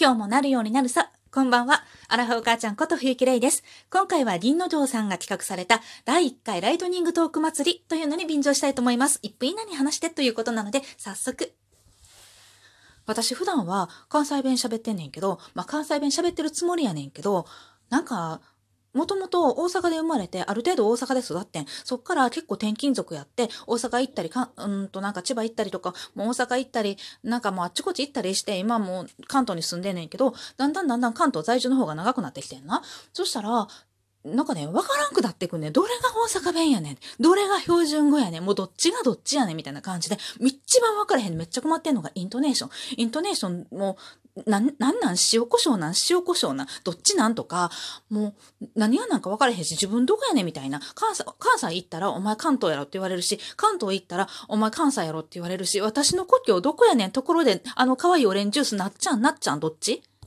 今日もなるようになるさ。こんばんは。アラフォー母ちゃんこと冬木玲です。今回は銀の城さんが企画された第1回ライトニングトーク祭りというのに便乗したいと思います。1分以内に話してということなので、早速。私普段は関西弁喋ってんねんけど、まあ関西弁喋ってるつもりやねんけど、なんか、もともと大阪で生まれて、ある程度大阪で育ってん。そっから結構転勤族やって、大阪行ったり、かうんとなんか千葉行ったりとか、もう大阪行ったり、なんかもうあっちこっち行ったりして、今もう関東に住んでんねんけど、だんだんだんだん関東在住の方が長くなってきてんな。そしたら、なんかね、わからんくなってくんね。どれが大阪弁やねん。どれが標準語やねん。もうどっちがどっちやねん。みたいな感じで、一番わからへん。めっちゃ困ってんのがイントネーション。イントネーションも、な、なんなん？塩胡椒なん？塩胡椒なん？どっちなん？とか、もう、何がなんか分からへんし、自分どこやねん？みたいな。関西、関西行ったら、お前関東やろって言われるし、関東行ったら、お前関西やろって言われるし、私の故郷どこやねん？ところで、あの可愛いオレンジジュースなっちゃん？なっちゃん？どっち？